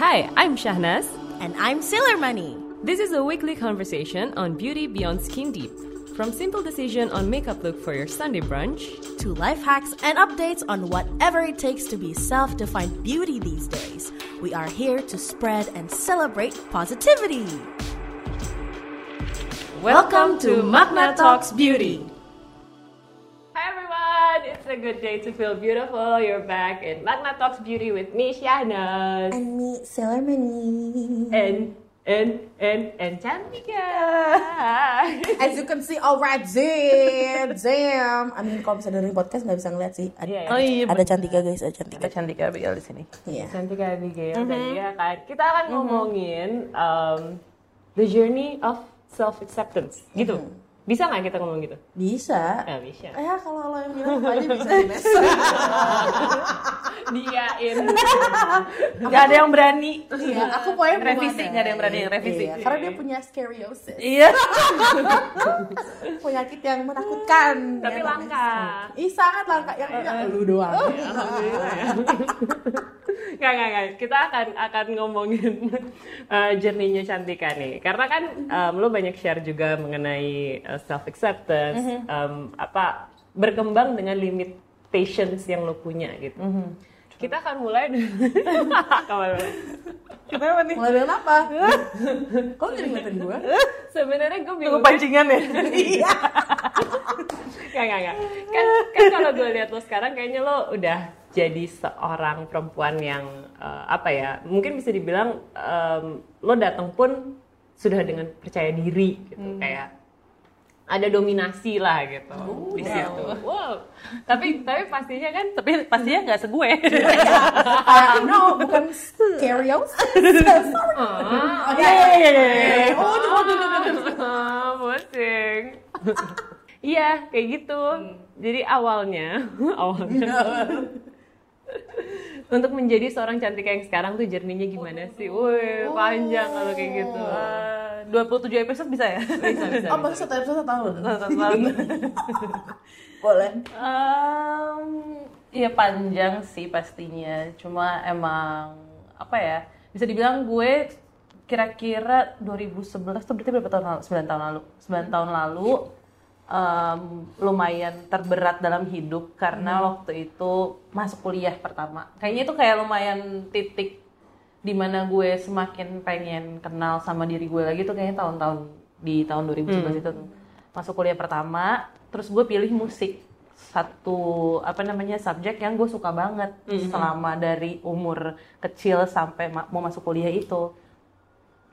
Hi, I'm Shahnaz. And I'm Sailor Money. This is a weekly conversation on beauty beyond skin deep. From simple decision on makeup look for your Sunday brunch To life hacks and updates on whatever it takes to be self defined beauty these days. We are here to spread and celebrate positivity. Welcome to Magna Talks Beauty. A good day to feel beautiful. You're back in Magna Talks Beauty with me, Shahnaz. And me, Sailor Money. And and and and Cantika. As you can see alright, Zed, Zam. I mean, kalau bisa dari podcast nggak bisa ngeliat sih. Ada, Iya, iya. oh, iya, ada Cantika guys, ada Cantika. Ada Cantika Abigail di sini. Iya. Cantika Abigail dan dia kan kita akan ngomongin um, the journey of self acceptance gitu. Bisa nggak kita ngomong gitu? Bisa. Nggak bisa. Eh, kalau lo yang bilang apa aja bisa. Diain. Gak ada yang berani. Iya, aku pokoknya Revisi, nggak ada yang berani revisi. Iya, karena dia punya scoliosis. Iya. Penyakit yang menakutkan. Tapi Ya, langka. Ih, sangat langka. Yang punya lu doang. Alhamdulillah ya. Nggak, nggak. Kita akan akan ngomongin uh, journey-nya Cantika nih. Karena kan um, lo banyak share juga mengenai self acceptance, um, apa berkembang dengan limitations yang lo punya gitu. Kita akan mulai dari Ke mana? Kenapa nih? Mulai dari apa? Kok jadi ngeliatin gue? Sebenarnya gue Tunggu bingung. pancingan ya? Iya. Nggak, nggak, nggak. Kan, kan kalau gue lihat lo sekarang kayaknya lo udah jadi seorang perempuan yang eh, apa ya? Mungkin bisa dibilang em, lo datang pun sudah dengan percaya diri gitu kayak ada dominasi lah gitu di situ. Wow. Tapi tapi pastinya kan Tapi pastinya nggak segue. Ah, no, bukan ah, Iya, iya, iya, iya. Oh, tuh, tuh, tuh, tuh, tuh. ah, pusing. Iya, kayak gitu. Jadi awalnya, awalnya untuk menjadi seorang cantik yang sekarang tuh journey-nya gimana sih? Wih, panjang kalau kayak gitu. Eh, 27 episode bisa ya? Bisa, bisa. Oh, baru satu episode satu tahun. Satu tahun. Boleh. Em, Iya panjang sih pastinya. Cuma emang apa ya? Bisa dibilang gue kira-kira 2011 tuh berarti berapa tahun lalu? 9 tahun lalu. 9 tahun lalu em, lumayan terberat dalam hidup karena waktu itu masuk kuliah pertama. Kayaknya itu kayak lumayan titik di mana gue semakin pengen kenal sama diri gue lagi tuh kayaknya tahun-tahun di tahun 2011 itu tuh. Masuk kuliah pertama, terus gue pilih musik. Satu apa namanya subjek yang gue suka banget selama dari umur kecil sampai ma- mau masuk kuliah itu.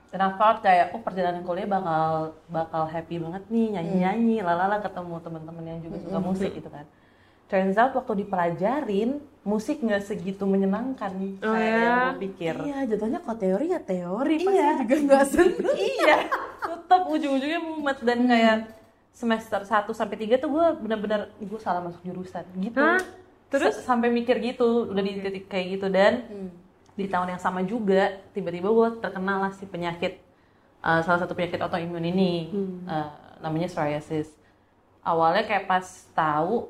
Dan I kayak oh perjalanan kuliah bakal bakal happy banget nih nyanyi nyanyi lalala ketemu teman-teman yang juga suka musik gitu kan turns out waktu dipelajarin musik nggak segitu menyenangkan Oh, kayak ya? yang gue pikir Iya, jatuhnya kok teori ya teori. Pasti Iya. juga nggak seneng. iya tetap ujung-ujungnya mumet dan kayak semester 1 sampai 3 tuh gue bener-bener gue salah masuk jurusan gitu Hah? Terus? S- sampai mikir gitu udah di titik kayak gitu dan di tahun yang sama juga tiba-tiba gue terkena lah si penyakit uh, salah satu penyakit autoimun ini uh, namanya psoriasis awalnya kayak pas tahu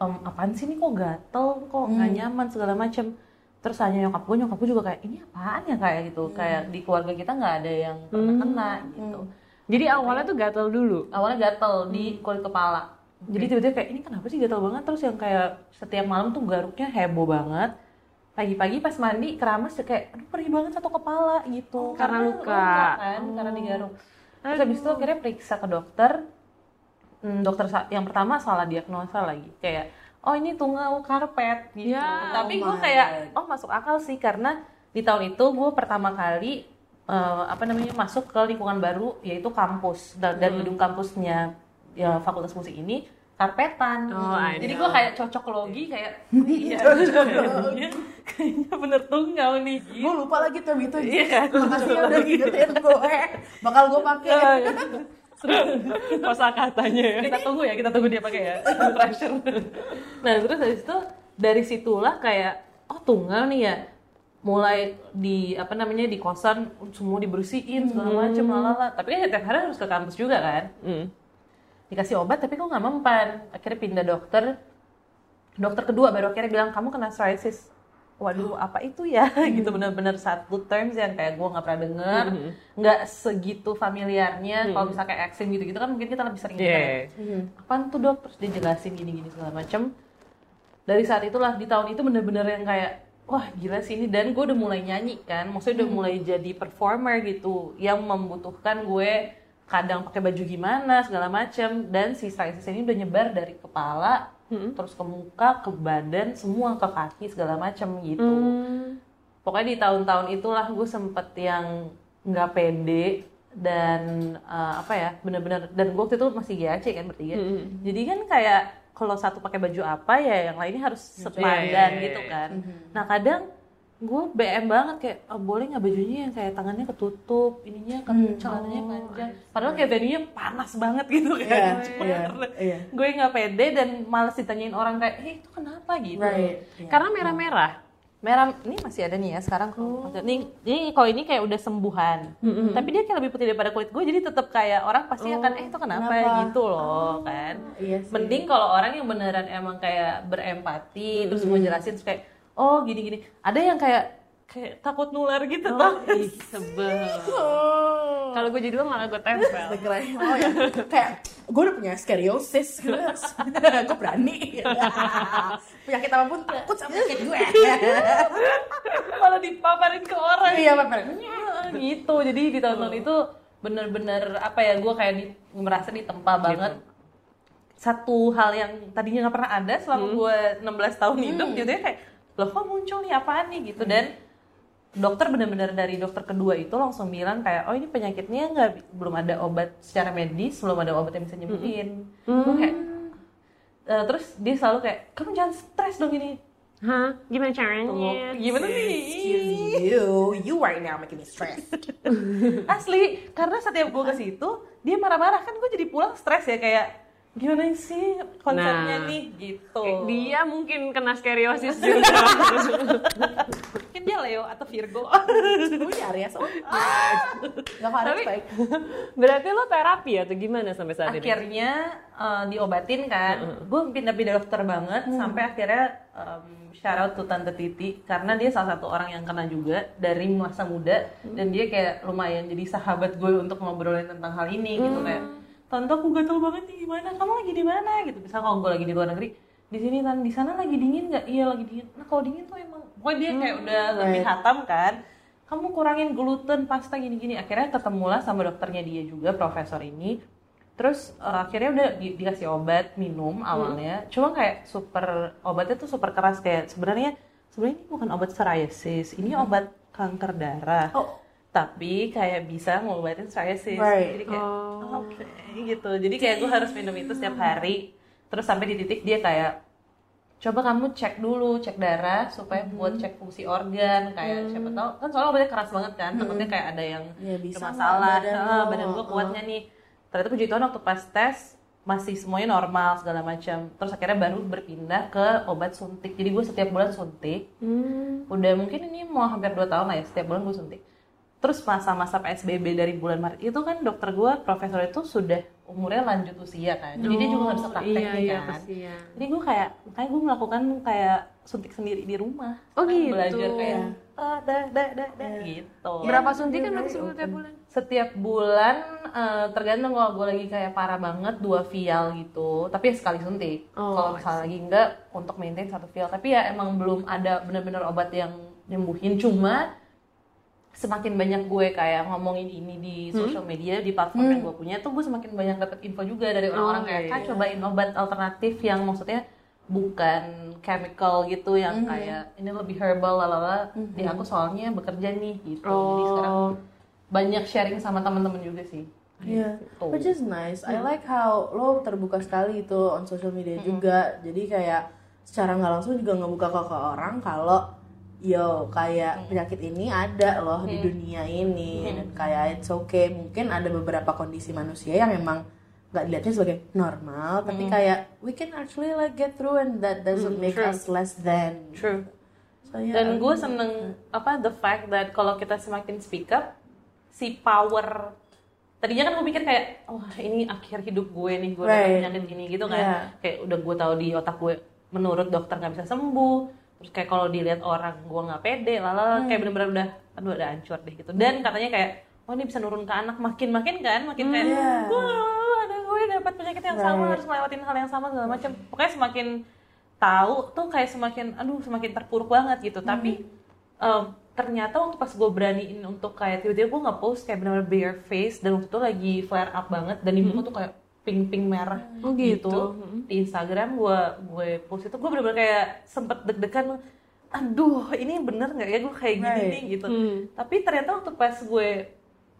em, apaan sih ini? Kok gatel? Kok nggak nyaman? segala macem. Terus tanya nyokap gue nyokap gue juga kayak ini apaan ya? kayak gitu. Kayak di keluarga kita nggak ada yang pernah kena gitu. Jadi awalnya tuh gatel dulu. awalnya gatel di kulit kepala. Jadi tiba-tiba kayak ini kenapa sih gatel banget? Terus yang kayak setiap malam tuh garuknya heboh banget. Pagi-pagi pas mandi keramas ya kayak aduh perih banget satu kepala gitu. Karena luka. kan karena digaruk terus habis itu akhirnya periksa ke dokter Hmm, dokter yang pertama salah diagnosa lagi. Kayak oh ini tungau karpet gitu. Ya, tapi oh gue kayak oh masuk akal sih karena di tahun itu gue pertama kali eh, apa namanya masuk ke lingkungan baru yaitu kampus dan, dan gedung kampusnya ya fakultas musik ini karpetan. Oh, jadi gue kayak cocok logi kayak iya kayaknya. Kayaknya bener tungau nih Gue lupa lagi tuh itu. Iya. Makasih ya udah ngingetin gue. Bakal gue pakai. Kosa katanya ya. kita tunggu ya kita tunggu dia pakai ya. Pressure. Nah terus dari situ dari situlah kayak oh tunggal nih ya. Mulai di apa namanya di kosan semua dibersihin segala macem lalala. Tapi kan tiap hari harus ke kampus juga kan? Hmm. dikasih obat tapi kok nggak mempan? Akhirnya pindah dokter. Dokter kedua baru akhirnya bilang kamu kena psoriasis waduh apa itu ya? Gitu bener-bener satu terms yang kayak gue nggak pernah denger nggak segitu familiarnya kalau misalnya kayak accent gitu-gitu kan mungkin kita lebih sering Yeah. dengar apaan tuh dok? Terus dia jelasin gini-gini segala macem. Dari saat itulah di tahun itu bener-bener yang kayak wah gila sih ini. Dan gue udah mulai nyanyi kan maksudnya udah mulai jadi performer gitu yang membutuhkan gue kadang pakai baju gimana segala macem. Dan si stylist ini udah nyebar dari kepala terus ke muka ke badan semua ke kaki segala macem gitu. Pokoknya di tahun-tahun itulah gue sempet yang nggak pede dan eh, apa ya bener-bener dan gue waktu itu masih GAC kan bertiga. Jadi kan kayak kalau satu pakai baju apa ya yang lainnya harus sepadan Iya, iya, gitu iya. kan. Nah kadang gue BM banget kayak oh, boleh nggak bajunya yang kayak tangannya ketutup ininya kan celananya panjang padahal kayak venue panas banget gitu kan Cuma iya, karena iya. gue nggak pede dan malas ditanyain orang kayak eh itu kenapa gitu Right. Iya. Karena merah-merah. merah ini masih ada nih ya sekarang kalau ini ini kalau ini kayak udah sembuhan tapi dia kayak lebih putih daripada kulit gue jadi tetap kayak orang pasti akan eh itu kenapa, kenapa? gitu loh kan iya sih. mending kalau orang yang beneran emang kayak berempati terus mau jelasin terus kayak oh gini gini ada yang kayak kayak takut nular gitu tau ih sebel. Kalau gue jadi lo malah gue tempel. Oh ya, kayak gue udah punya scoliosis, gue berani. Penyakit apa pun takut sama penyakit gue. malah dipaparin ke orang. Iya, Pak. gitu. Jadi di tahun-tahun itu bener-bener apa ya gue kayak di, merasa ditempa banget. Satu hal yang tadinya nggak pernah ada selama gue 16 tahun hidup gitu ya kayak loh kok muncul nih? Apaan nih? Gitu. Dan dokter bener-bener dari dokter kedua itu langsung bilang kayak oh ini penyakitnya nggak belum ada obat secara medis belum ada obat yang bisa nyembuhin Gue kayak eh, terus dia selalu kayak kamu jangan stres dong ini. Hah? Gimana caranya? gimana nih Excuse you, you right now making me stressed. Asli, karena setiap gue ke situ, dia marah-marah. Kan gue jadi pulang stres ya kayak gimana sih konsepnya Nah. nih gitu. Dia mungkin kena skeriosis juga. Mungkin dia Leo atau Virgo. Gue ya Aries, oh. Gak harus Tapi- baik. Berarti lo terapi atau gimana sampai saat ini? akhirnya eh, diobatin kan, gue pindah-pindah dokter banget sampai akhirnya em, shout out to Tante Titi karena dia salah satu orang yang kena juga dari masa muda dan dia kayak lumayan jadi sahabat gue untuk ngobrolin tentang hal ini gitu kayak Tante aku gatel banget nih gimana? Kamu lagi di mana? Gitu. Misal kalau gue lagi di luar negeri di sini tan. Di sana lagi dingin nggak? Iya lagi dingin. Nah kalau dingin tuh emang pokoknya dia kayak udah lebih hatam kan. Kamu kurangin gluten pasta gini-gini. Akhirnya ketemulah sama dokternya dia juga profesor ini. Terus eh, akhirnya udah di- dikasih obat minum awalnya. Cuma kayak super obatnya tuh super keras. Kayak sebenarnya sebenarnya ini bukan obat psoriasis ini obat kanker darah. Oh. Tapi kayak bisa ngobatin psoriasis Right. jadi kayak oke gitu. Jadi kayak gue harus minum itu setiap hari. Terus sampai di titik dia kayak coba kamu cek dulu cek darah supaya buat cek fungsi organ. Kayak siapa tahu kan soalnya obatnya keras banget kan takutnya kayak ada yang Ya, bisa bermasalah nggak badan Ah, badan gue kuatnya nih. Ternyata puji Tuhan waktu pas tes masih semuanya normal segala macam. Terus akhirnya baru berpindah ke obat suntik. Jadi gue setiap bulan suntik. Udah mungkin ini mau hampir 2 tahun lah ya setiap bulan gue suntik terus masa-masa PSBB dari bulan Maret itu kan dokter gue profesor itu sudah umurnya lanjut usia kan. Jadi dia juga nggak bisa praktek iya, iya, kan. kasihan. jadi gue kayak kayak gue melakukan kayak suntik sendiri di rumah. Oh, Kan gitu. belajar kayak ah dah dah dah dah gitu. Berapa suntikan berarti setiap bulan? setiap bulan eh, tergantung kalau gue lagi kayak parah banget dua vial gitu. Tapi ya sekali suntik. Oh, kalau misalnya lagi enggak untuk maintain satu vial. Tapi ya emang belum ada benar-benar obat yang nyembuhin. Cuma semakin banyak gue kayak ngomongin ini di Hmm? social media di platform yang gue punya tuh gue semakin banyak dapet info juga dari orang-orang Oh, kayak iya, kan cobain obat alternatif yang maksudnya bukan chemical gitu Hmm. yang kayak ini lebih herbal lalala di aku soalnya bekerja nih gitu jadi Oh. sekarang banyak sharing sama teman-teman juga sih Iya, Gitu. which is nice. I like how lo terbuka sekali itu on social media juga. Jadi kayak secara nggak langsung juga ngebuka ke, ke orang kalau yo kayak penyakit ini ada loh di dunia ini. Dan kayak it's okay. Mungkin ada beberapa kondisi manusia yang memang nggak dilihatnya sebagai normal, tapi kayak we can actually like get through and that doesn't make us less than. true. So, yeah, dan gue seneng apa the fact that kalau kita semakin speak up si power tadinya kan gue pikir kayak wah ini akhir hidup gue nih gue Right. penyakit ini gitu kan. Yeah. kayak udah gue tahu di otak gue menurut dokter nggak bisa sembuh terus kayak kalau dilihat orang gue nggak pede lala kayak bener-bener udah aduh udah hancur deh gitu. Dan katanya kayak oh ini bisa nurun ke anak. Makin makin kan makin kayak Iya. wah ada gue dapat penyakit yang sama Right. harus ngelewatin hal yang sama segala macam pokoknya semakin tahu tuh kayak semakin aduh semakin terpuruk banget gitu. Tapi em, ternyata waktu pas gue beraniin untuk kayak tiba-tiba gue nge-post kayak benar-benar bare face dan waktu itu lagi flare up banget dan di muka tuh kayak pink pink merah Oh, gitu. di Instagram gue gue post itu gue bener-bener kayak sempet deg-degan aduh ini bener nggak ya gue kayak gini Right. nih gitu tapi ternyata waktu pas gue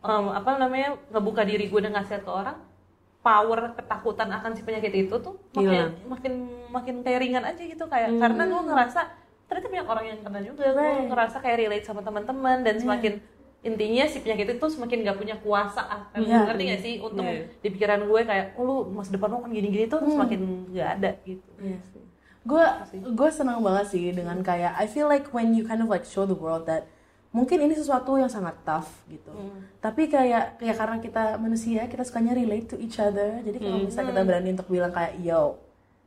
em, apa namanya ngebuka diri gue dan ngasih ke orang power ketakutan akan si penyakit itu tuh makin Hilang. makin makin kayak ringan aja gitu kayak karena gue ngerasa ternyata banyak orang yang kena juga gue Right. ngerasa kayak relate sama teman-teman dan semakin intinya si penyakit itu semakin gak punya kuasa akan Iya. ngerti gak sih? Untuk Iya. di pikiran gue kayak oh, lu masa depan lu kan gini-gini tuh semakin gak ada gitu. Gue gue senang banget sih dengan kayak I feel like when you kind of like show the world that mungkin ini sesuatu yang sangat tough gitu. Tapi kayak ya karena kita manusia kita sukanya relate to each other. Jadi kalau misalnya kita berani untuk bilang kayak yo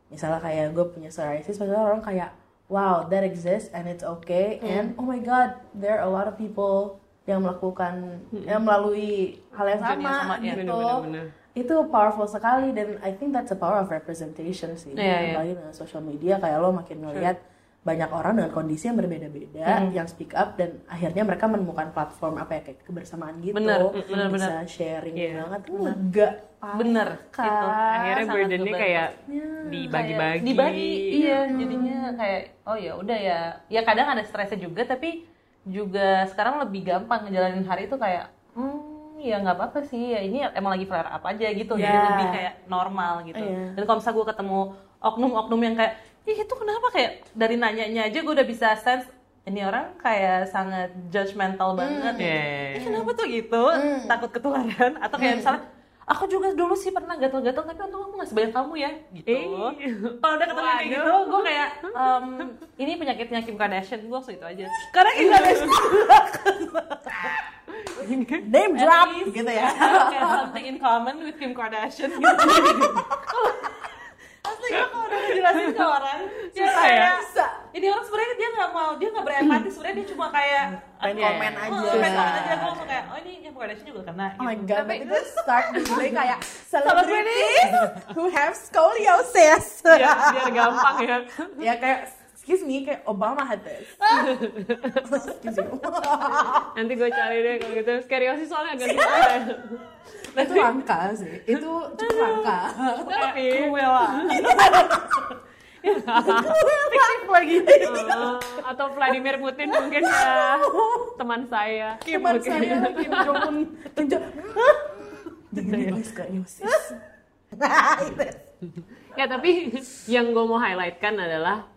misalnya kayak gue punya psoriasis pasti orang kayak wow that exists and it's okay and oh my god there are a lot of people yang melakukan yang melalui hal yang sama, sama, ya, gitu bener-bener. itu powerful sekali dan I think that's the power of representation sih Iya, iya. apalagi dengan social media kayak lo makin ngeliat banyak orang dengan kondisi yang berbeda-beda yang speak up dan akhirnya mereka menemukan platform apa ya kayak kebersamaan gitu Bener, bener, bisa bener. sharing Iya. banget lega parah, Bener, kan? gitu. Akhirnya burdennya kayak Ya. dibagi-bagi. Dibagi iya jadinya kayak oh ya udah ya ya kadang ada stresnya juga tapi juga sekarang lebih gampang ngejalanin hari itu kayak hmm ya nggak apa-apa sih ya ini emang lagi flare up aja gitu. Jadi Ya. lebih kayak normal gitu. Iya. dan kalau misalnya gue ketemu oknum-oknum yang kayak ih itu kenapa? Kayak dari nanyanya aja gue udah bisa sense ini orang kayak sangat judgmental banget Iya, iya, Ih, iya. kenapa tuh gitu? Takut ketularan? Atau kayak misalnya aku juga dulu sih pernah gatel-gatel tapi untung aku nggak sebanyak kamu ya gitu. Eh. kalau udah ketemu kayak gitu gue kayak em, ini penyakitnya Kim Kardashian gue langsung itu aja. Karena Kim Kardashian name drop. least gitu ya. Kayak something in common with Kim Kardashian gitu. Asli gue kalau udah ngejelasin ke orang ya. Susah ya? kayak Bisa. ini orang sebenarnya dia nggak mau dia nggak berempati sebenarnya dia cuma kayak Pengen aduh, komen oh, aja. pengen komen aja gue langsung kayak oh ini Kim Kardashian juga kena Oh my gitu. god, Tapi- itu start mulai kayak celebrities who have scoliosis. biar, biar gampang ya. ya kayak excuse me kayak Obama had this. excuse you. Nanti gue cari deh kalau gitu. Skeriosis soalnya agak susah ya. itu langka sih. Itu cukup langka. Tapi Cruella. Fiktif lagi. eh, atau Vladimir Putin mungkin ya teman saya. Teman Mungkin. saya Kim Jong Un. Kim Jong. Jadi. Ya tapi yang gue mau highlight kan adalah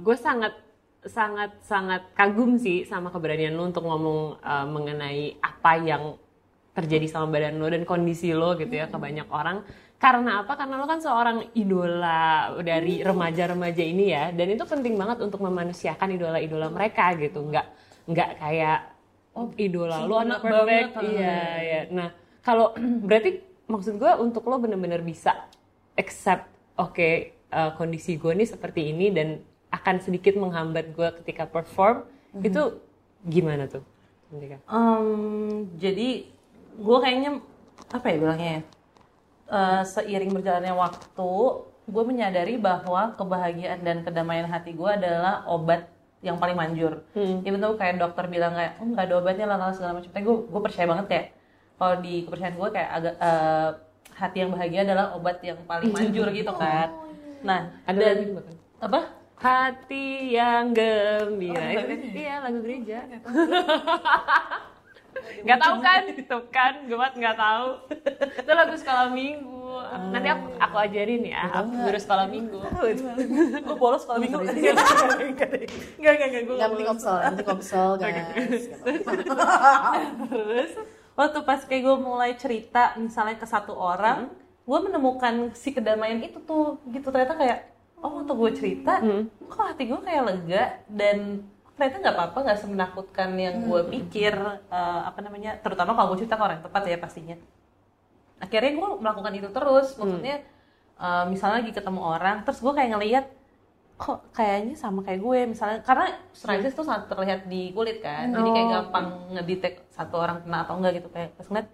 gue sangat sangat sangat kagum sih sama keberanian lo untuk ngomong eh, mengenai apa yang terjadi sama badan lo dan kondisi lo gitu ya ke banyak orang. Karena apa? Karena lo kan seorang idola dari remaja-remaja ini ya, dan itu penting banget untuk memanusiakan idola-idola mereka gitu. Nggak nggak kayak oh idola lo anak perfect, banget. iya ya. Nah kalau berarti maksud gue untuk lo bener-bener bisa accept oke eh, kondisi gue nih seperti ini dan akan sedikit menghambat gue ketika perform itu gimana tuh? Em, jadi gue kayaknya apa ya bilangnya ya? Eh, seiring berjalannya waktu, gue menyadari bahwa kebahagiaan dan kedamaian hati gue adalah obat yang paling manjur. Even though kayak dokter bilang kayak, oh nggak ada obatnya lah lah, segala macam. Tapi gue gue percaya banget kayak kalau di kepercayaan gue kayak agak eh, hati yang bahagia adalah obat yang paling manjur gitu kan. Nah, Ada dan lagi apa? Hati yang gembira. Itu kan? Iya lagu gereja. Nggak tahu kan? Tuh kan, gue nggak tahu. Itu lagu sekolah minggu. Nanti aku, aku ajarin ya, aku guru sekolah minggu. gue bolos kalau minggu. Enggak, enggak, enggak, gue Yang penting komsel, penting komsel guys. Terus waktu pas kayak gue mulai cerita misalnya ke satu orang, gue menemukan si kedamaian itu tuh gitu ternyata kayak oh waktu gue cerita, kok hati gue kayak lega dan ternyata nggak apa-apa nggak semenakutkan yang gue pikir eh, apa namanya terutama kalau gue cerita ke orang tepat ya pastinya. Akhirnya gue melakukan itu terus maksudnya eh, misalnya lagi ketemu orang terus gue kayak ngelihat kok kayaknya sama kayak gue? Misalnya karena psoriasis tuh sangat terlihat di kulit kan jadi kayak gampang ngedetect satu orang kena atau enggak gitu. Kayak pas ngeliat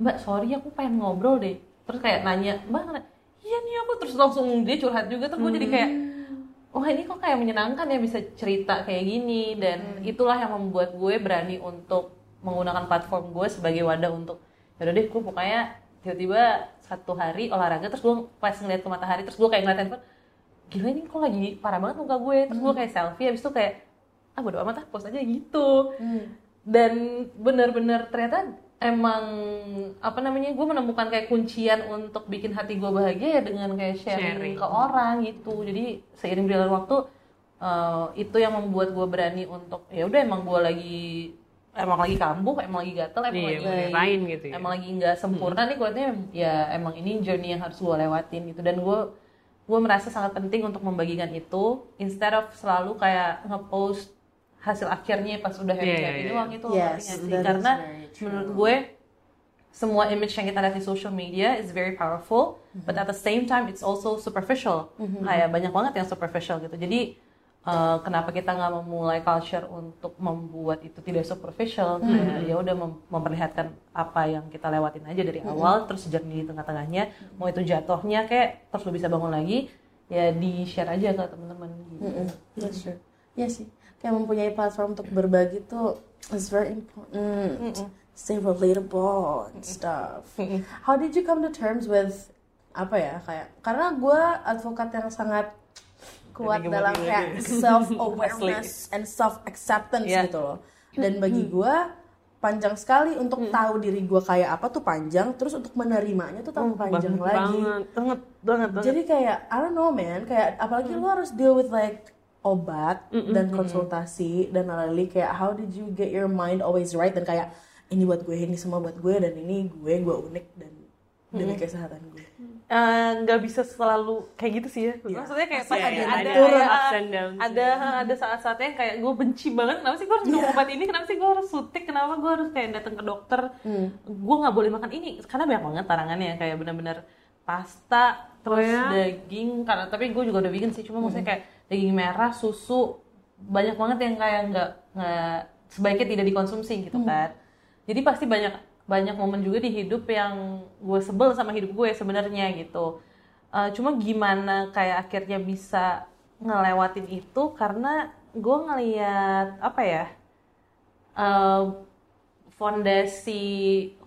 mbak sorry aku pengen ngobrol deh. Terus kayak nanya mbak iya nih aku terus langsung dia curhat juga terus gue jadi kayak wah ini kok kayak menyenangkan ya bisa cerita kayak gini. Dan itulah yang membuat gue berani untuk menggunakan platform gue sebagai wadah untuk yaudah deh gue pokoknya tiba-tiba satu hari olahraga terus gue pas ngeliat ke matahari terus gue kayak ngeliat handphone gila ini kok lagi parah banget muka gue. Terus gue kayak selfie habis itu kayak ah bodo amat ah post aja gitu. Dan bener-bener ternyata emang apa namanya gue menemukan kayak kuncian untuk bikin hati gue bahagia ya dengan kayak sharing, Sharing. ke orang gitu jadi seiring berjalan waktu eh, itu yang membuat gue berani untuk ya udah emang gue lagi emang lagi kambuh emang lagi gatel emang Iya, lagi ngapain gitu ya. emang lagi nggak sempurna nih kuatnya ya emang ini journey yang harus gue lewatin gitu dan gue gue merasa sangat penting untuk membagikan itu instead of selalu kayak ngepost hasil akhirnya pas udah happy Iya, happy iya, iya. doang itu Yes, sih? karena menurut gue semua image yang kita lihat di social media is very powerful but at the same time it's also superficial. Kayak banyak banget yang superficial gitu. Jadi uh, kenapa kita nggak memulai culture untuk membuat itu tidak superficial? Kayak ya udah mem- memperlihatkan apa yang kita lewatin aja dari awal terus journey di tengah-tengahnya. Mau itu jatuhnya kayak terus lo bisa bangun lagi ya di share aja ke teman-teman gitu. That's true. Iya sih. Kayak mempunyai platform untuk berbagi tuh is very important. Stay relatable and stuff. How did you come to terms with apa ya kayak karena gue advokat yang sangat kuat Jadi dalam kayak lagi. self awareness and self acceptance Iya. gitu loh. Dan bagi gue panjang sekali untuk tahu diri gue kayak apa tuh panjang, terus untuk menerimanya tuh tambah panjang banget lagi. banget banget banget Jadi kayak I don't know man, kayak apalagi lu harus deal with like obat dan konsultasi dan lalu kayak how did you get your mind always right? Dan kayak ini buat gue ini semua buat gue dan ini gue gue unik dan demi kesehatan gue. Eh, nggak bisa selalu kayak gitu sih ya. Maksudnya kayak Pasti pas ada ada ada downs. ada ada saat-saatnya yang kayak gue benci banget kenapa sih gue harus minum obat ini? Kenapa sih gue harus suntik? Kenapa gue harus kayak datang ke dokter? Gue nggak boleh makan ini karena banyak banget tarangannya kayak benar-benar pasta terus ya? daging karena tapi gue juga udah vegan sih cuma maksudnya kayak daging merah susu banyak banget yang kayak nggak nggak sebaiknya tidak dikonsumsi gitu kan. Jadi pasti banyak banyak momen juga di hidup yang gue sebel sama hidup gue sebenarnya gitu. Eh, cuma gimana kayak akhirnya bisa ngelewatin itu karena gue ngeliat apa ya eh, fondasi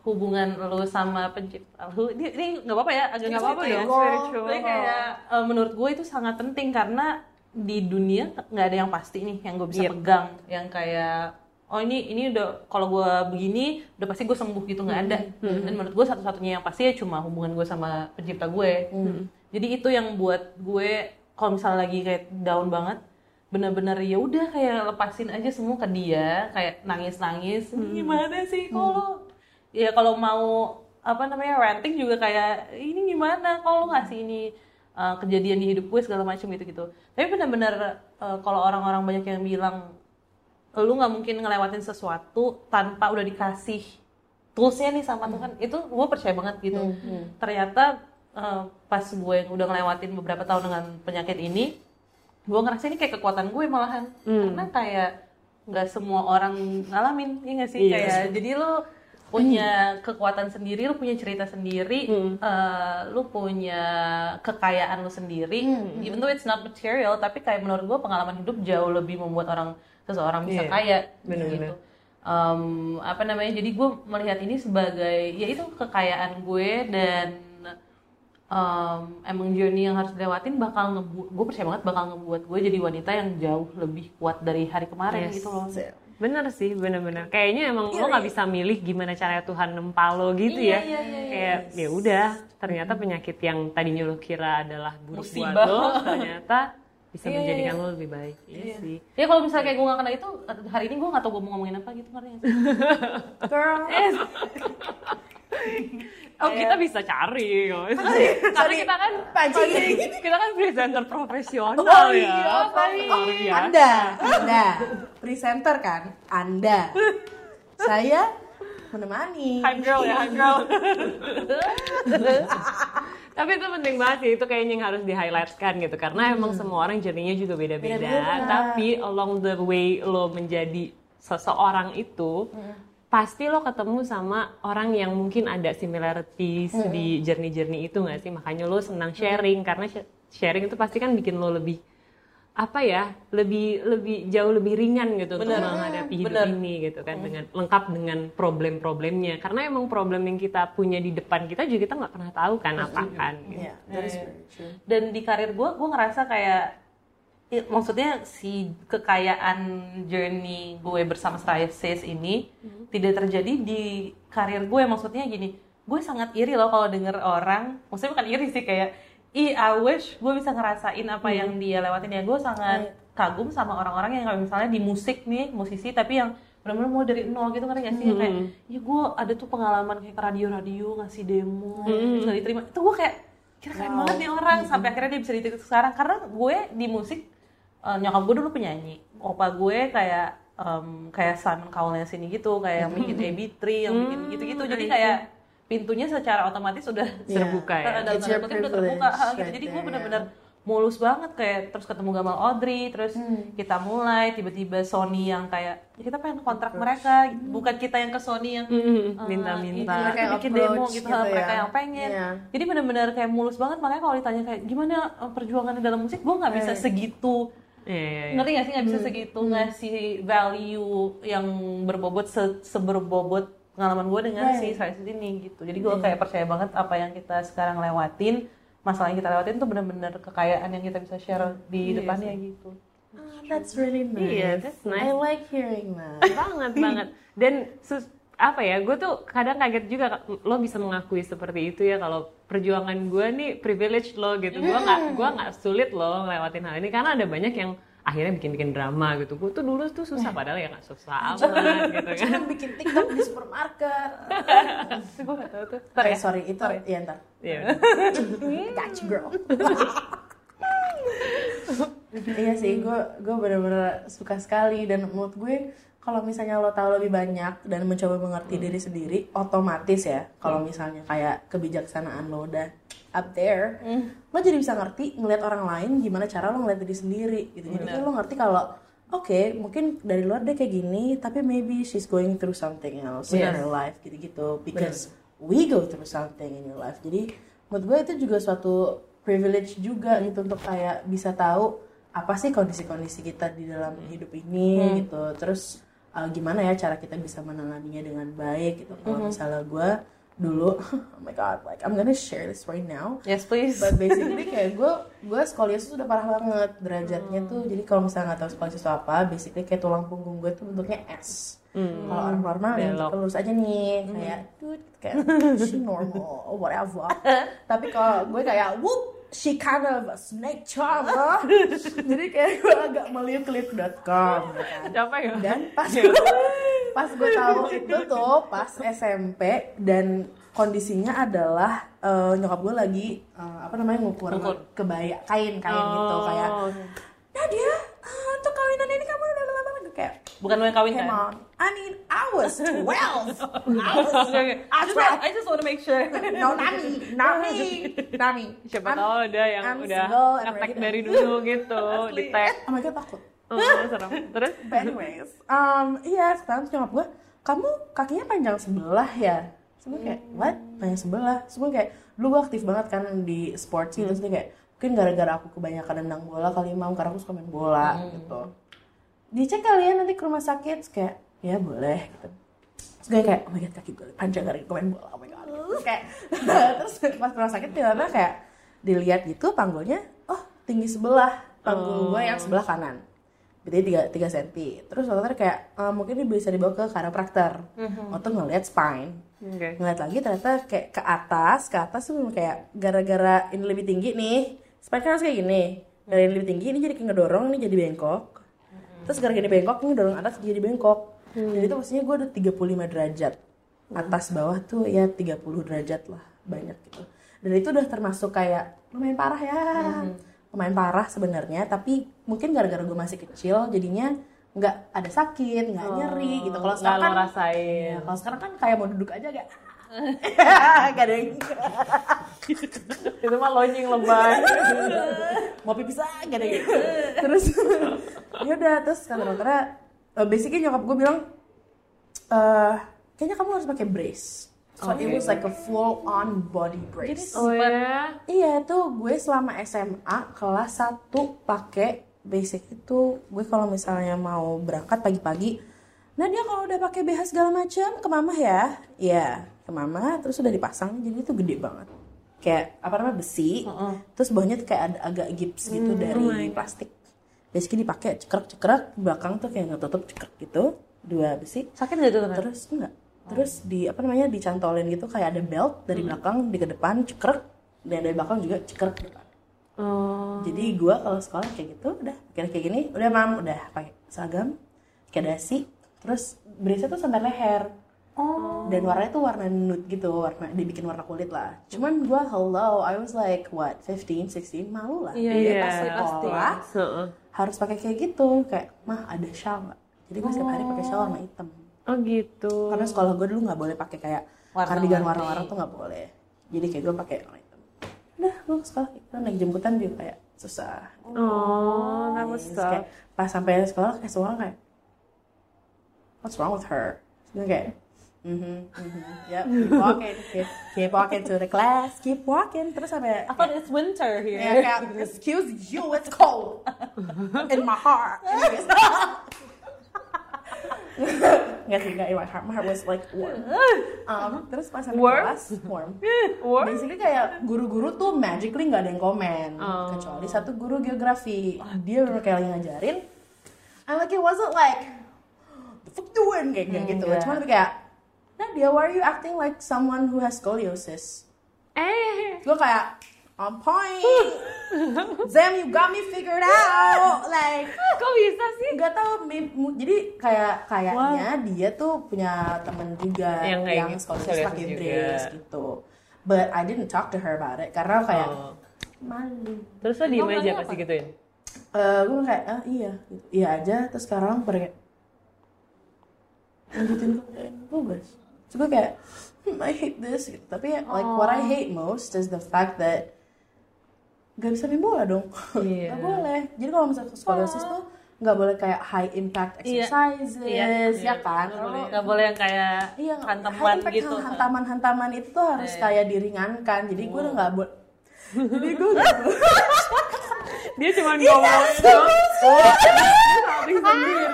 hubungan lu sama pencipta lu ini nggak apa-apa ya agak Nggak apa-apa ya. spiritual. Tapi kayak eh, menurut gue itu sangat penting karena di dunia nggak ada yang pasti nih yang gue bisa Yep. pegang. Yang kayak oh ini ini udah kalau gue begini udah pasti gue sembuh gitu nggak ada. Dan menurut gue satu-satunya yang pasti ya cuma hubungan gue sama pencipta gue jadi itu yang buat gue kalau misalnya lagi kayak down banget bener-bener ya udah kayak lepasin aja semua ke dia kayak nangis-nangis. "Ini gimana sih kalau ya kalau mau apa namanya ranting juga kayak ini gimana? Kalau ngasih ini uh, kejadian di hidup gue segala macam gitu gitu. Tapi bener-bener uh, kalau orang-orang banyak yang bilang lu nggak mungkin ngelewatin sesuatu tanpa udah dikasih toolsnya nih sama Tuhan itu gue percaya banget gitu. Ternyata uh, pas gue udah ngelewatin beberapa tahun dengan penyakit ini gue ngerasa ini kayak kekuatan gue malahan. Karena kayak nggak semua orang ngalamin ya nggak sih? Iya. kayak jadi lu punya kekuatan sendiri lu punya cerita sendiri eh, lu punya kekayaan lu sendiri even though it's not material tapi kayak menurut gue pengalaman hidup jauh lebih membuat orang seseorang bisa Iya. kaya Bener-bener. gitu Em, apa namanya jadi gue melihat ini sebagai ya itu kekayaan gue dan em, emang journey yang harus dilewatin bakal ngebuat gue percaya banget bakal ngebuat gue jadi wanita yang jauh lebih kuat dari hari kemarin Yes. gitu loh Bener sih, bener-bener. Kayaknya emang lo nggak bisa milih gimana caranya Tuhan nempa lo gitu Iya, ya. iya, iya, Kayak ya udah, ternyata penyakit yang tadinya lo kira adalah buruk buat Musibah. lo, ternyata bisa Iya, menjadikan iya. lo lebih baik. Iya, sih. ya kalau misalnya kayak gue gak kena itu hari ini gue gak tau gue mau ngomongin apa gitu ngerti Girl, Oh kita bisa cari, karena kita kan Pancing. kita kan presenter profesional Oh ya. iya, Fani. Luar biasa. Anda, Anda, presenter kan? Anda. Saya menemani hype girl ya hype girl Tapi itu penting banget sih, itu kayaknya yang harus di highlightkan gitu karena emang semua orang journey-nya juga beda-beda. Beda-beda. Tapi along the way lo menjadi seseorang itu pasti lo ketemu sama orang yang mungkin ada similarities di journey-journey itu nggak sih? Makanya lo senang sharing karena sh- sharing itu pasti kan bikin lo lebih apa ya lebih lebih jauh lebih ringan gitu untuk Bener. menghadapi hidup Bener. ini gitu kan dengan lengkap dengan problem-problemnya karena emang problem yang kita punya di depan kita juga kita nggak pernah tahu kan apa kan gitu. Iya, very true. dan di karir gue gue ngerasa kayak maksudnya si kekayaan journey gue bersama Striasis ini tidak terjadi di karir gue. Maksudnya gini gue sangat iri loh kalau denger orang maksudnya bukan iri sih kayak i I wish gue bisa ngerasain apa yang dia lewatin. Ya gue sangat kagum sama orang-orang yang kayak misalnya di musik nih musisi tapi yang benar-benar mau dari nol gitu ngerti gak sih? Yang kayak ya gue ada tuh pengalaman kayak ke radio-radio ngasih demo terus nggak diterima. Itu gue kayak kira keren banget nih orang sampai akhirnya dia bisa di titik sekarang. Karena gue di musik eh, nyokap gue dulu penyanyi. Opa gue kayak em, kayak Simon Cowell sini gitu kayak yang bikin AB3 yang bikin gitu-gitu. Jadi kayak pintunya secara otomatis udah Terbuka ya? dalam It's tanda your kutip udah privilege terbuka. Gitu. right jadi gue bener-bener mulus banget kayak terus ketemu Gamal Audrey terus kita mulai tiba-tiba Sony yang kayak ya kita pengen kontrak mereka. Bukan kita yang ke Sony yang Mm, eh, minta-minta. iya, Kayak bikin demo approach gitu, gitu ya. mereka yang pengen. Iya. jadi bener-bener kayak mulus banget. Makanya kalau ditanya kayak gimana eh, perjuangannya dalam musik? Gue nggak bisa segitu Iya, iya, iya. ngerti gak sih? Nggak bisa segitu ngasih value yang berbobot se seberbobot pengalaman gue dengan si Slices ini gitu. Jadi gue kayak percaya banget apa yang kita sekarang lewatin masalah yang kita lewatin tuh bener-bener kekayaan yang kita bisa share di depannya gitu. Ah, that's really nice. Iya, that's nice. I like hearing that. banget banget. Dan sus- apa ya gue tuh kadang kaget juga lo bisa mengakui seperti itu ya kalau perjuangan gue nih privilege lo gitu. Gue nggak gue nggak sulit lo ngelewatin hal ini karena ada banyak yang akhirnya bikin-bikin drama gitu. Gue tuh dulu tuh susah padahal ya nggak susah amat gitu kan. Cuma bikin TikTok di supermarket. gue gak tahu tuh. Eh, sorry, itu ya. ntar. Iya. You, girl. iya sih, gue gue bener-bener suka sekali dan menurut gue kalau misalnya lo tahu lebih banyak dan mencoba mengerti diri sendiri, otomatis ya. Kalau misalnya kayak kebijaksanaan lo udah up there, lo jadi bisa ngerti ngelihat orang lain gimana cara lo ngeliat diri sendiri gitu. Jadi kan lo ngerti kalau oke mungkin dari luar dia kayak gini, tapi maybe she's going through something else in Yes. her life gitu-gitu. Because we go through something in your life. Jadi menurut gue itu juga suatu privilege juga gitu untuk kayak bisa tahu apa sih kondisi-kondisi kita di dalam hidup ini gitu. Terus uh, gimana ya cara kita bisa menanganinya dengan baik gitu. Kalau misalnya gue dulu, oh my god, like I'm gonna share this right now. yes please. But basically kayak gue gue skoliosis udah parah banget derajatnya tuh jadi kalau misalnya nggak tahu skoliosis itu apa basically kayak tulang punggung gue tuh bentuknya S. Kalau orang normal ya lurus aja nih kayak dude kayak she normal or whatever. Tapi kalau gue kayak whoop she kind of a snake charmer. Jadi kayak gue agak meliuk-liuk.com gitu kan? Ya? Dan pas pas gue tahu itu tuh pas SMP dan kondisinya adalah eh, nyokap gue lagi eh, apa namanya ngukur kebaya kain kain gitu kayak Nadia eh, untuk kawinan ini kamu udah lama kayak bukan lo yang kawin kan? on, I mean I was 12 I was Oke, oke. I just, I just want to make sure. No Nami Nami Nami siapa I'm- tahu ada yang I'm udah ngetek dari dulu gitu di tag. Oh my god takut. Oh, serem. Terus? But anyways, um, iya sekarang tuh nyokap gue, kamu kakinya panjang sebelah ya? Semua kayak, what? Panjang sebelah? Semua kayak, dulu gue aktif banget kan di sports gitu, terus dia kayak, mungkin gara-gara aku kebanyakan nendang bola kali mau, karena aku suka main bola gitu. Dicek kalian nanti ke rumah sakit, Terus kayak, ya boleh gitu. Terus gue kayak, oh my god kaki gue panjang gue main bola, oh my god. Terus kayak, terus pas ke rumah sakit tiba-tiba kayak, dilihat gitu panggulnya, oh tinggi sebelah, panggul gue yang sebelah kanan. Berarti tiga tiga senti. Terus dokter kayak "Eh, mungkin ini bisa dibawa ke chiropractor. Waktu ngeliat spine. Oke. Ngeliat lagi ternyata kayak ke atas ke atas tuh kayak gara-gara ini lebih tinggi nih. Spine kan harus kayak gini. Gara ini lebih tinggi ini jadi kayak ngedorong ini jadi bengkok terus gara-gara bengkok ini dorong atas jadi bengkok jadi itu maksudnya gue udah 35 derajat. Atas bawah tuh ya 30 derajat lah banyak gitu. Dan itu udah termasuk kayak lumayan parah ya. Lumayan parah sebenarnya tapi mungkin gara-gara gue masih kecil jadinya nggak ada sakit nggak nyeri gitu. Kalau sekarang kan rasain. ya, kalau sekarang kan kayak mau duduk aja gak gak ada yang Itu mah lonying lebay. mau pipis aja gak ada yang terus ya udah terus kata dokternya eh, basically nyokap gue bilang eh kayaknya kamu harus pakai brace. So it was like a full on body brace. Oh ya. Iya itu gue selama SMA kelas 1 pakai basic itu. Gue kalau misalnya mau berangkat pagi-pagi nah dia kalau udah pakai BH segala macam ke mama ya. Iya ke mama terus udah dipasang jadi itu gede banget. Kayak apa namanya besi. Terus bawahnya tuh kayak ada agak gips gitu dari plastik basically dipakai cekrek-cekrek belakang tuh kayak ngetutup cekrek gitu. Dua besi. Sakit nggak tuh? terus enggak. Terus di apa namanya dicantolin gitu kayak ada belt dari belakang di ke depan cekrek. Dan dari belakang juga cekrek ke depan. Oh. jadi gua kalau sekolah kayak gitu udah pakai kayak gini udah mam udah pakai seragam pakai dasi. Terus brace tuh sampai leher Oh. dan warnanya tuh warna nude gitu warna dibikin warna kulit lah. Cuman gua hello I was like what 15 16 malu lah. Iya, Jadi iya, pas pasti, sekolah Heeh. harus pakai kayak gitu. Kayak mah ada shawl nggak? Jadi gue setiap hari pakai shawl warna hitam. Oh gitu. karena sekolah gue dulu nggak boleh pakai kayak kardigan warna-warna tuh nggak boleh. Jadi kayak gue pakai warna hitam. Udah gue ke sekolah. Kita naik jemputan juga kayak susah. Oh, Terus tough. kayak pas sampai sekolah kayak semua orang kayak what's wrong with her? Terus gue kayak mhm mhm yep keep walking keep, keep walking to the class keep walking terus sampai I thought it's winter here. ya, kayak excuse you it's cold in my heart Anyways. Nggak sih, nggak in my heart. My heart was like warm. Um, terus pas sampai Warm? kelas, warm. Warm? Basically kayak guru-guru tuh magically nggak ada yang komen. Oh. Kecuali satu guru geografi. Dia bener kayak lagi ngajarin. And like it wasn't like, the fuck you doing? Kayak gitu. yeah. Cuma lebih kayak, Nadia, why are you acting like someone who has scoliosis? Eh. Gue kayak, on point. Zam, you got me figured out. Like, Kok bisa sih? mi- mu- jadi kayak kayaknya dia tuh punya temen juga Yang yang, gitu, scoliosis pakai brace gitu but I didn't talk to her about it karena kayak Oh. malu Terus lo diem aja pasti gituin? Eh gue kayak ah iya iya aja terus sekarang kayak lanjutin tugas terus gue kayak hmm, I hate this gitu. tapi like what I hate most is the fact that gak bisa main bola dong Iya. Gak boleh jadi kalau misalnya scoliosis tuh nggak boleh kayak high impact Iya. exercises Iya. ya kan Nggak boleh yang kayak Iya, hantaman gitu. hantaman-hantaman itu tuh harus Iya. kayak diringankan. Jadi gue udah nggak boleh. Jadi gue. Dia cuma ngomong doang. Salting sendiri.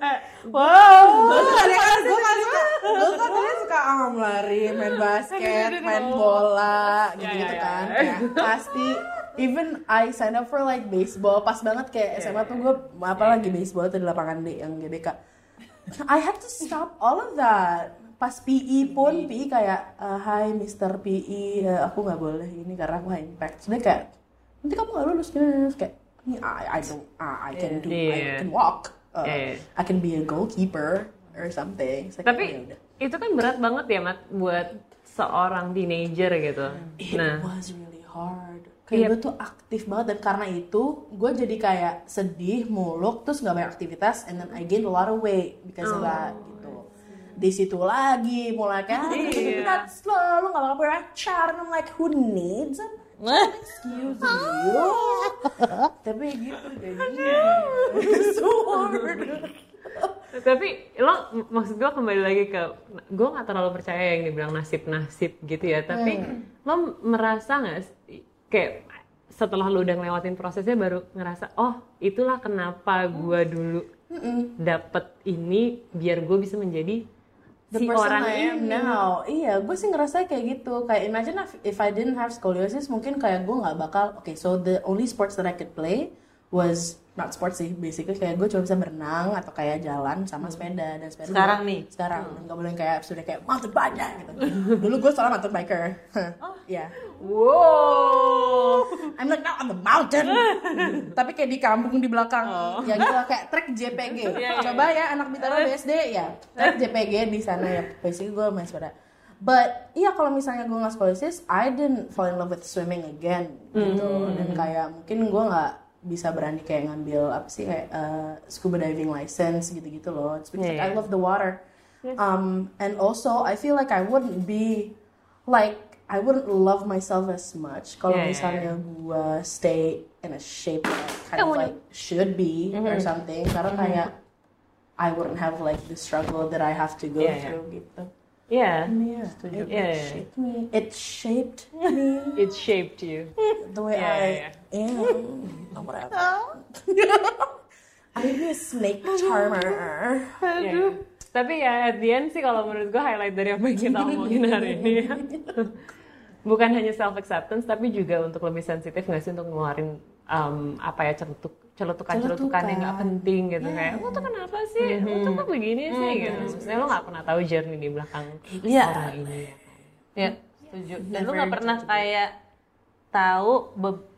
Eh, Wow. Gue kan gue kan suka, gue kan suka ah, lari, main basket, main bola, gitu-gitu Ya, ya, kan. Kayak pasti. Even I sign up for like baseball, pas banget kayak SMA tuh gue apa lagi baseball tuh di lapangan D yang GBK. I had to stop all of that. Pas PE pun PE kayak uh, Hi Mr. PE, uh, aku nggak boleh ini karena aku high impact. Sebenernya kayak nanti kamu nggak lulus gini kayak "Ini I I don't I, I can do Iya. I can walk. Uh, Iya. I can be a goalkeeper or something. It's like, oh, Tapi yaudah. itu kan berat banget ya, Mat, buat seorang teenager gitu. It Nah, was really hard. Iya. Kayak gue tuh aktif banget dan karena itu gue jadi kayak sedih, muluk, terus nggak banyak aktivitas, and then I gained a lot of weight because of that gitu. Di situ lagi mulai kayak ah, Iya. not slow, lu nggak bakal pacar, and I'm like who needs a excuse you? Tapi gitu jadinya. tapi lo maksud gue kembali lagi ke gue nggak terlalu percaya yang dibilang nasib nasib gitu ya. Tapi lo merasa nggak kayak setelah lo udah ngelewatin prosesnya baru ngerasa oh itulah kenapa gue dulu dapet ini biar gue bisa menjadi the si person orang I am ini now. Iya, gue sih ngerasa kayak gitu. Kayak imagine if, if I didn't have scoliosis, mungkin kayak gue nggak bakal. Oke, so the only sports that I could play was not sports sih, basically kayak gue cuma bisa berenang atau kayak jalan sama sepeda dan sepeda. Sekarang juga- nih? Sekarang nggak boleh kayak sudah kayak mountain bike gitu. Dulu gue soalnya mountain biker. Iya. wow I'm like now on the mountain. Tapi kayak di kampung di belakang. Ya gitu kayak trek JPG. Coba ya anak Bintaro BSD ya. Trek JPG di sana ya. Basically gue main sepeda. But iya kalau misalnya gue nggak scoliosis, I didn't fall in love with swimming again gitu. Dan kayak mungkin gue nggak bisa berani kayak ngambil apa sih kayak uh, scuba diving license gitu-gitu loh. It's because Yeah, like, I yeah. love the water. Um, and also I feel like I wouldn't be like I wouldn't love myself as much kalau Yeah, yeah, misalnya gue stay in a shape that I kind of like should be or something. Karena kayak I wouldn't have like the struggle that I have to go Yeah, yeah. through gitu. Yeah, Yeah, it, Yeah, yeah, yeah. shaped me. It shaped me it shaped you. the way Yeah, I yeah, am. Or whatever. I be a snake charmer. Yeah. Tapi ya at the end sih kalau menurut gue highlight dari apa yang kita omongin hari ini ya. Bukan hanya self acceptance tapi juga untuk lebih sensitif nggak sih untuk ngeluarin um, apa ya celutuk celutukan celutukan yang nggak penting gitu kayak lo tuh kenapa sih? Lo tuh kok begini sih? Gitu. Sebenarnya lo nggak pernah tahu journey di belakang Iya. orang ini. Ya. Ya, setuju. Dan lu nggak pernah kayak tahu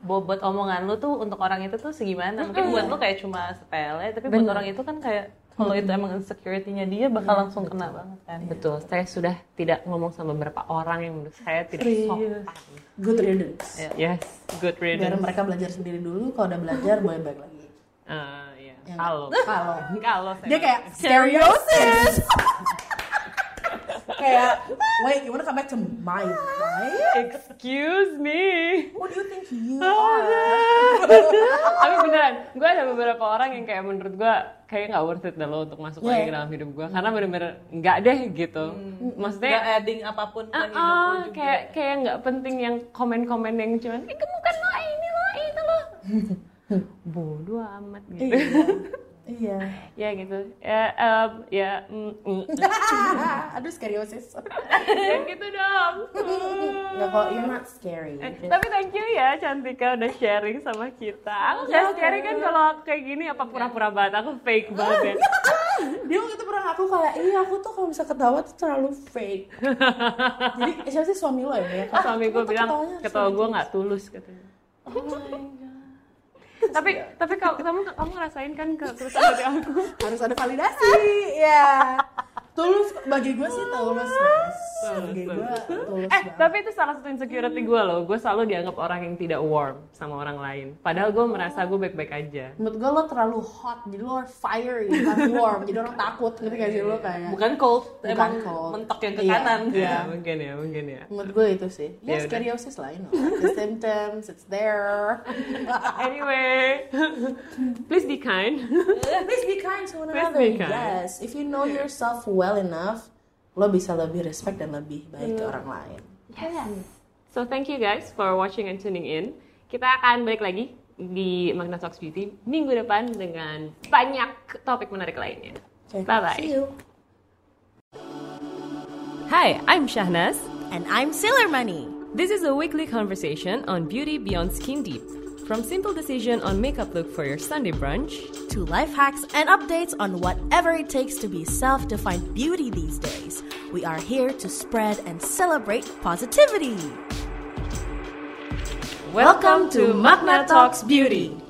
bobot omongan lu tuh untuk orang itu tuh segimana. Mungkin buat lu kayak cuma sepele, tapi buat orang itu kan kayak kalau itu emang insecurity-nya dia bakal langsung kena banget kan. betul saya sudah tidak ngomong sama beberapa orang yang menurut saya tidak sopan Good riddance. yes good Biar riddance mereka belajar sendiri dulu. Kalau udah belajar, boleh balik lagi. Eh, iya. Ya. kalau Kalau kalau saya dia kayak scoliosis. kayak, wait, you wanna come back to my life? excuse me What do you think you Oh, are? beneran gue ada beberapa orang yang kayak menurut gue kayak nggak worth it deh lo untuk masuk lagi Yeah. ke dalam hidup gue karena bener-bener nggak deh gitu maksudnya Gak adding apa pun ke ah, hidup juga. kayak kayak nggak penting yang komen-komen yang cuman eh gemukan lo ini lo itu lo bodoh amat gitu Iya. ya gitu ya em, ya mm, mm. Aduh, scoliosis. ya gitu dong Nggak, kalau you're not scary. Eh, tapi thank you ya Cantika udah sharing sama kita. Aku gak scary kan kalau aku kayak gini apa pura-pura banget, aku fake banget ya. dia waktu itu pernah ngaku kayak iya aku tuh kalau bisa ketawa tuh terlalu fake jadi siapa sih suami lo ya Mia? Pas suami gue Aku bilang ketawa gue nggak tulus katanya. tapi tapi kalau kamu kamu ngerasain kan ke terus dari aku. harus ada validasi ya tulus bagi gue sih tulus mas bagi gue tulus Eh, banget. tapi itu salah satu insecurity gue loh. Gue selalu dianggap orang yang tidak warm sama orang lain. Padahal gue merasa gue baik-baik aja. menurut gue lo terlalu hot jadi lo fiery bukan warm jadi orang takut ngerti gak sih lo kayak bukan cold, Bukan emang cold. mentok yang ke Iya. kanan. Ya, mungkin ya, mungkin ya. menurut gue itu sih Ya ya udah. scoliosis lah you know the symptoms it's there Anyway, please be kind. please be kind to one another be kind. yes if you know yourself well enough lo bisa lebih respect dan lebih baik ke orang lain So thank you guys for watching and tuning in. Kita akan balik lagi di Magna Talks Beauty minggu depan dengan banyak topik menarik lainnya. Okay, Bye-bye. see you Hi, I'm Shahnaz. And I'm Sailor Money. This is a weekly conversation on beauty beyond skin deep. From simple decision on makeup look for your Sunday brunch To life hacks and updates on whatever it takes to be self defined beauty these days. We are here to spread and celebrate positivity. Welcome to Magna Talks Beauty.